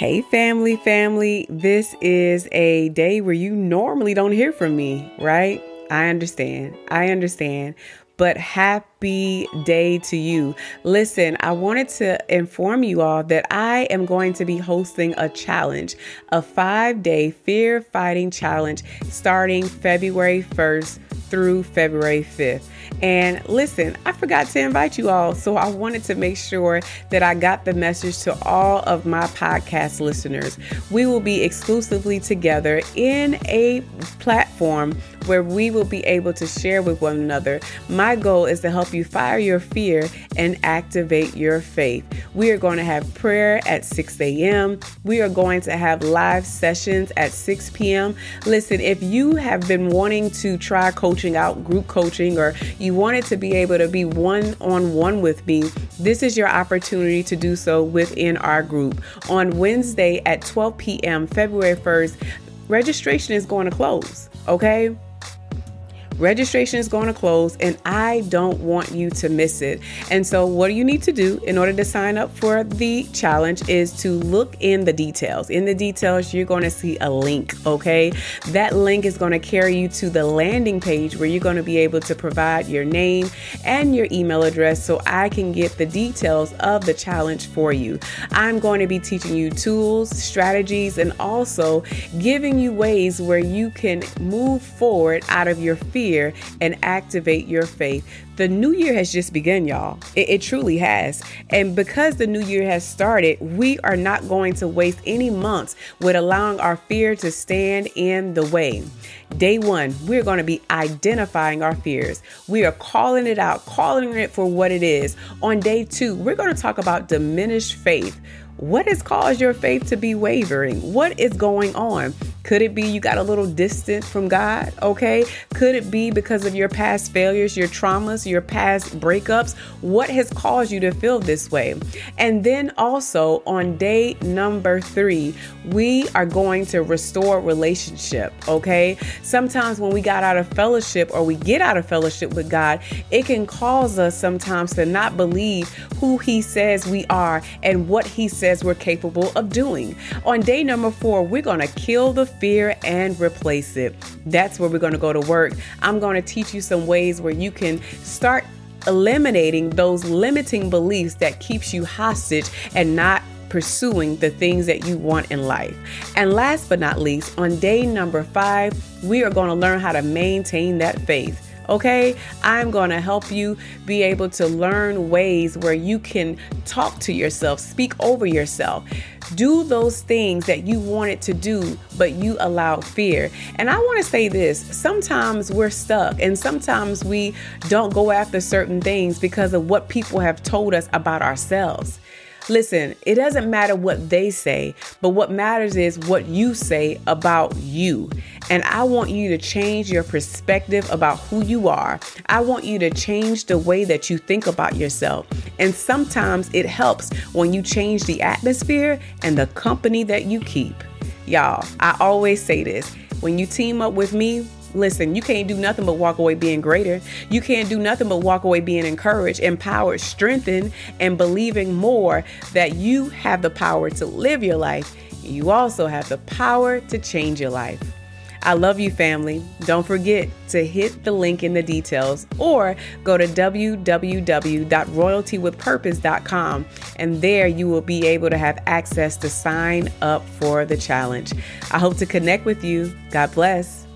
Hey, family, family. This is a day where you normally don't hear from me, right? I understand. I understand. But happy day to you. Listen, I wanted to inform you all that I am going to be hosting a challenge, a five day fear fighting challenge starting February 1st through February 5th. And listen, I forgot to invite you all, so I wanted to make sure that I got the message to all of my podcast listeners. We will be exclusively together in a platform where we will be able to share with one another. My goal is to help you fire your fear and activate your faith. We are going to have prayer at 6 a.m. We are going to have live sessions at 6 p.m. Listen, if you have been wanting to try coaching out, group coaching, or you wanted to be able to be one on one with me, this is your opportunity to do so within our group. On Wednesday at 12 p.m., February 1st, registration is going to close, okay? Registration is going to close, and I don't want you to miss it. And so, what you need to do in order to sign up for the challenge is to look in the details. In the details, you're going to see a link, okay? That link is going to carry you to the landing page where you're going to be able to provide your name and your email address so I can get the details of the challenge for you. I'm going to be teaching you tools, strategies, and also giving you ways where you can move forward out of your fear year and activate your faith. The new year has just begun, y'all. It, it, truly has. And because the new year has started, we are not going to waste any months with allowing our fear to stand in the way. Day one, we're going to be identifying our fears. We are calling it out, calling it for what it is. On day two, we're going to talk about diminished faith. What has caused your faith to be wavering? What is going on? Could it be you got a little distant from God? Okay. Could it be because of your past failures, your traumas, your past breakups? What has caused you to feel this way? And then also on day number three, we are going to restore relationship. Okay. Sometimes when we got out of fellowship or we get out of fellowship with God, it can cause us sometimes to not believe who He says we are and what He says we're capable of doing. On day number four, we're going to kill the fear and replace it. That's where we're going to go to work. I'm going to teach you some ways where you can start eliminating those limiting beliefs that keeps you hostage and not pursuing the things that you want in life. And last but not least, on day number 5, we are going to learn how to maintain that faith. Okay, I'm going to help you be able to learn ways where you can talk to yourself, speak over yourself, do those things that you wanted to do, but you allow fear. And I want to say this sometimes we're stuck, and sometimes we don't go after certain things because of what people have told us about ourselves. Listen, it doesn't matter what they say, but what matters is what you say about you. And I want you to change your perspective about who you are. I want you to change the way that you think about yourself. And sometimes it helps when you change the atmosphere and the company that you keep. Y'all, I always say this when you team up with me, Listen, you can't do nothing but walk away being greater. You can't do nothing but walk away being encouraged, empowered, strengthened, and believing more that you have the power to live your life. You also have the power to change your life. I love you, family. Don't forget to hit the link in the details or go to www.royaltywithpurpose.com and there you will be able to have access to sign up for the challenge. I hope to connect with you. God bless.